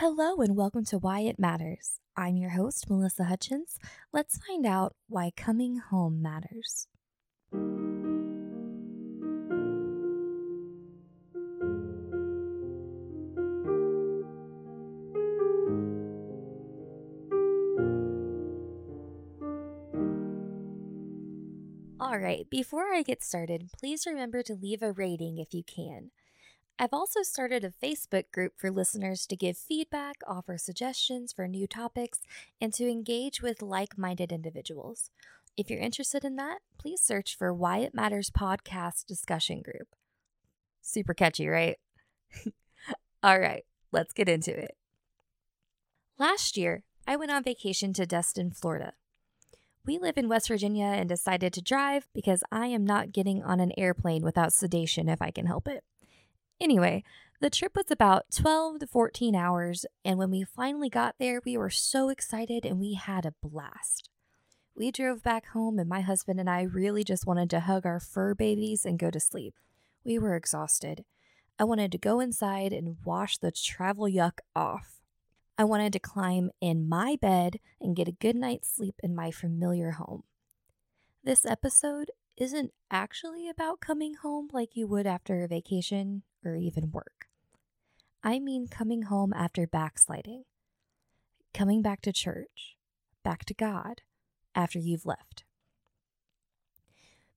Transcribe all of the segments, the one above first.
Hello and welcome to Why It Matters. I'm your host, Melissa Hutchins. Let's find out why coming home matters. All right, before I get started, please remember to leave a rating if you can. I've also started a Facebook group for listeners to give feedback, offer suggestions for new topics, and to engage with like minded individuals. If you're interested in that, please search for Why It Matters Podcast Discussion Group. Super catchy, right? All right, let's get into it. Last year, I went on vacation to Destin, Florida. We live in West Virginia and decided to drive because I am not getting on an airplane without sedation if I can help it. Anyway, the trip was about 12 to 14 hours, and when we finally got there, we were so excited and we had a blast. We drove back home, and my husband and I really just wanted to hug our fur babies and go to sleep. We were exhausted. I wanted to go inside and wash the travel yuck off. I wanted to climb in my bed and get a good night's sleep in my familiar home. This episode isn't actually about coming home like you would after a vacation or even work. I mean coming home after backsliding, coming back to church, back to God after you've left.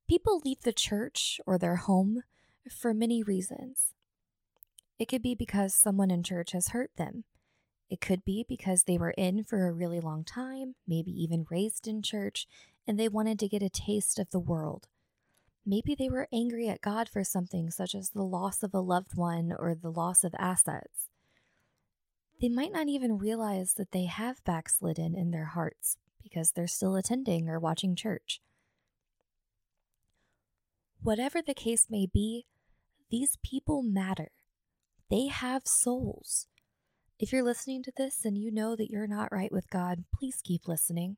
People leave the church or their home for many reasons. It could be because someone in church has hurt them. It could be because they were in for a really long time, maybe even raised in church, and they wanted to get a taste of the world Maybe they were angry at God for something, such as the loss of a loved one or the loss of assets. They might not even realize that they have backslidden in their hearts because they're still attending or watching church. Whatever the case may be, these people matter. They have souls. If you're listening to this and you know that you're not right with God, please keep listening.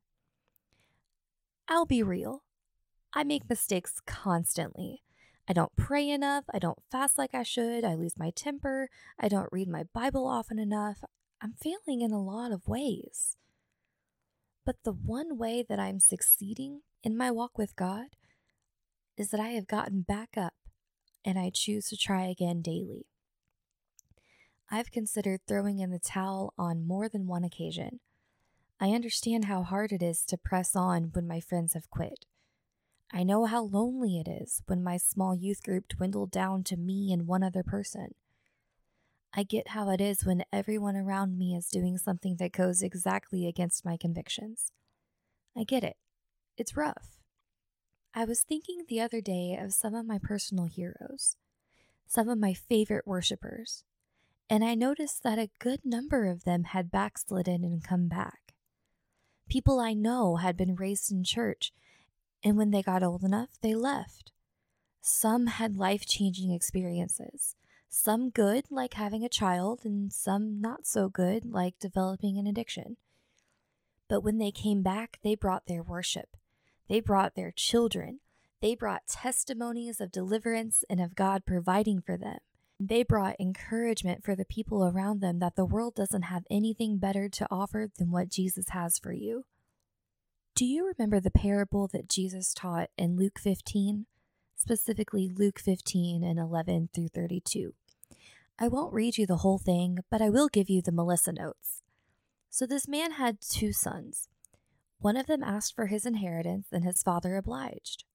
I'll be real. I make mistakes constantly. I don't pray enough. I don't fast like I should. I lose my temper. I don't read my Bible often enough. I'm failing in a lot of ways. But the one way that I'm succeeding in my walk with God is that I have gotten back up and I choose to try again daily. I've considered throwing in the towel on more than one occasion. I understand how hard it is to press on when my friends have quit. I know how lonely it is when my small youth group dwindled down to me and one other person. I get how it is when everyone around me is doing something that goes exactly against my convictions. I get it. It's rough. I was thinking the other day of some of my personal heroes, some of my favorite worshippers, and I noticed that a good number of them had backslidden and come back. People I know had been raised in church and when they got old enough, they left. Some had life changing experiences, some good, like having a child, and some not so good, like developing an addiction. But when they came back, they brought their worship, they brought their children, they brought testimonies of deliverance and of God providing for them. They brought encouragement for the people around them that the world doesn't have anything better to offer than what Jesus has for you. Do you remember the parable that Jesus taught in Luke 15? Specifically, Luke 15 and 11 through 32. I won't read you the whole thing, but I will give you the Melissa notes. So, this man had two sons. One of them asked for his inheritance, and his father obliged.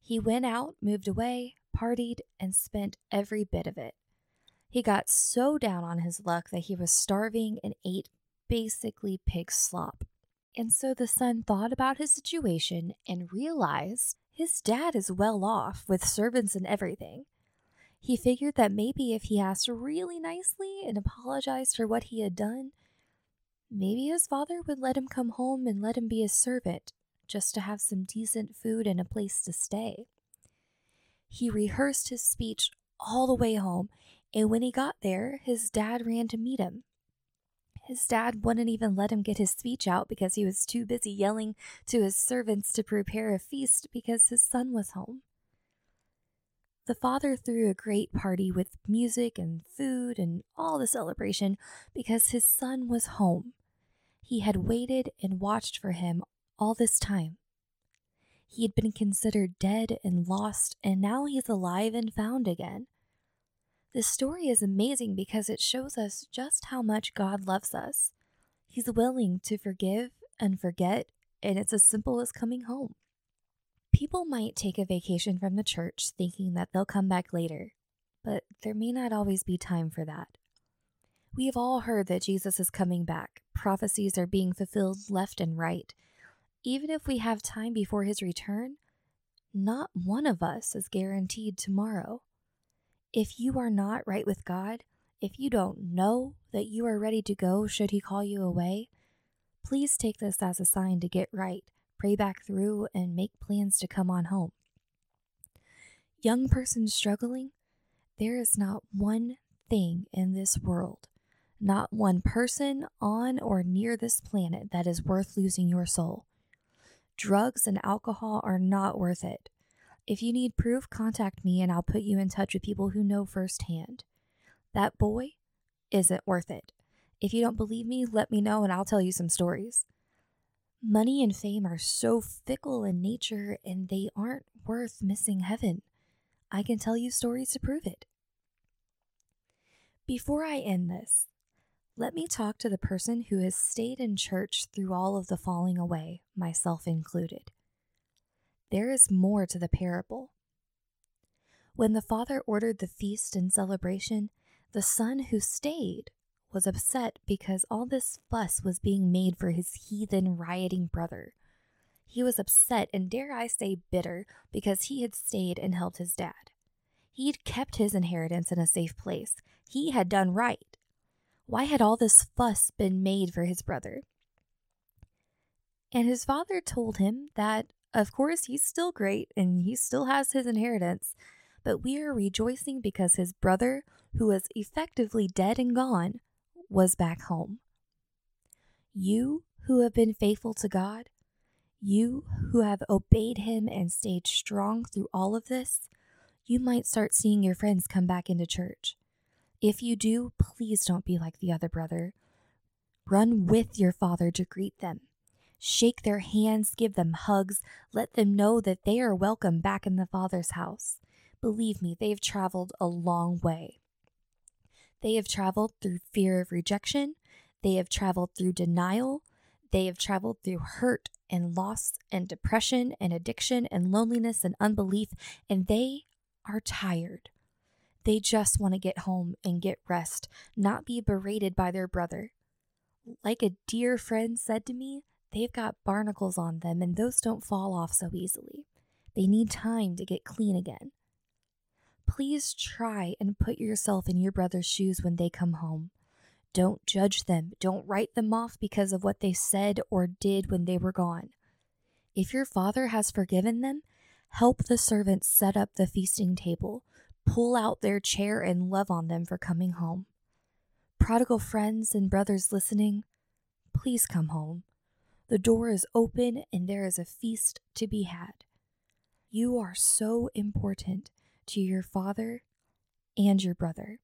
He went out, moved away, partied, and spent every bit of it. He got so down on his luck that he was starving and ate basically pig slop. And so the son thought about his situation and realized his dad is well off with servants and everything. He figured that maybe if he asked really nicely and apologized for what he had done, maybe his father would let him come home and let him be a servant just to have some decent food and a place to stay. He rehearsed his speech all the way home, and when he got there, his dad ran to meet him. His dad wouldn't even let him get his speech out because he was too busy yelling to his servants to prepare a feast because his son was home. The father threw a great party with music and food and all the celebration because his son was home. He had waited and watched for him all this time. He had been considered dead and lost, and now he's alive and found again. This story is amazing because it shows us just how much God loves us. He's willing to forgive and forget, and it's as simple as coming home. People might take a vacation from the church thinking that they'll come back later, but there may not always be time for that. We have all heard that Jesus is coming back. Prophecies are being fulfilled left and right. Even if we have time before his return, not one of us is guaranteed tomorrow. If you are not right with God, if you don't know that you are ready to go should he call you away, please take this as a sign to get right pray back through, and make plans to come on home. Young person struggling, there is not one thing in this world, not one person on or near this planet that is worth losing your soul. Drugs and alcohol are not worth it. If you need proof, contact me and I'll put you in touch with people who know firsthand. That boy isn't worth it. If you don't believe me, let me know and I'll tell you some stories. Money and fame are so fickle in nature and they aren't worth missing heaven. I can tell you stories to prove it. Before I end this, let me talk to the person who has stayed in church through all of the falling away, myself included. There is more to the parable. When the father ordered the feast and celebration, the son who stayed was upset because all this fuss was being made for his heathen rioting brother. He was upset and, dare I say, bitter because he had stayed and helped his dad. He'd kept his inheritance in a safe place. He had done right. Why had all this fuss been made for his brother? And his father told him that, of course, he's still great and he still has his inheritance, but we are rejoicing because his brother, who was effectively dead and gone, was back home. You who have been faithful to God, you who have obeyed Him and stayed strong through all of this, you might start seeing your friends come back into church. If you do, please don't be like the other brother. Run with your father to greet them. Shake their hands, give them hugs, let them know that they are welcome back in the Father's house. Believe me, they've traveled a long way. They have traveled through fear of rejection. They have traveled through denial. They have traveled through hurt and loss and depression and addiction and loneliness and unbelief, and they are tired. They just want to get home and get rest, not be berated by their brother. Like a dear friend said to me, they've got barnacles on them, and those don't fall off so easily. They need time to get clean again. Please try and put yourself in your brother's shoes when they come home. Don't judge them. Don't write them off because of what they said or did when they were gone. If your father has forgiven them, help the servants set up the feasting table. Pull out their chair and love on them for coming home. Prodigal friends and brothers listening, please come home. The door is open and there is a feast to be had. You are so important to your father and your brother.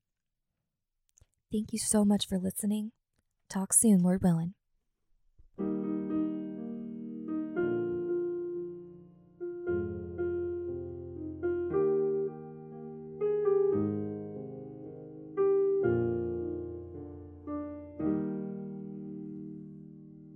Thank you so much for listening. Talk soon, Lord willing.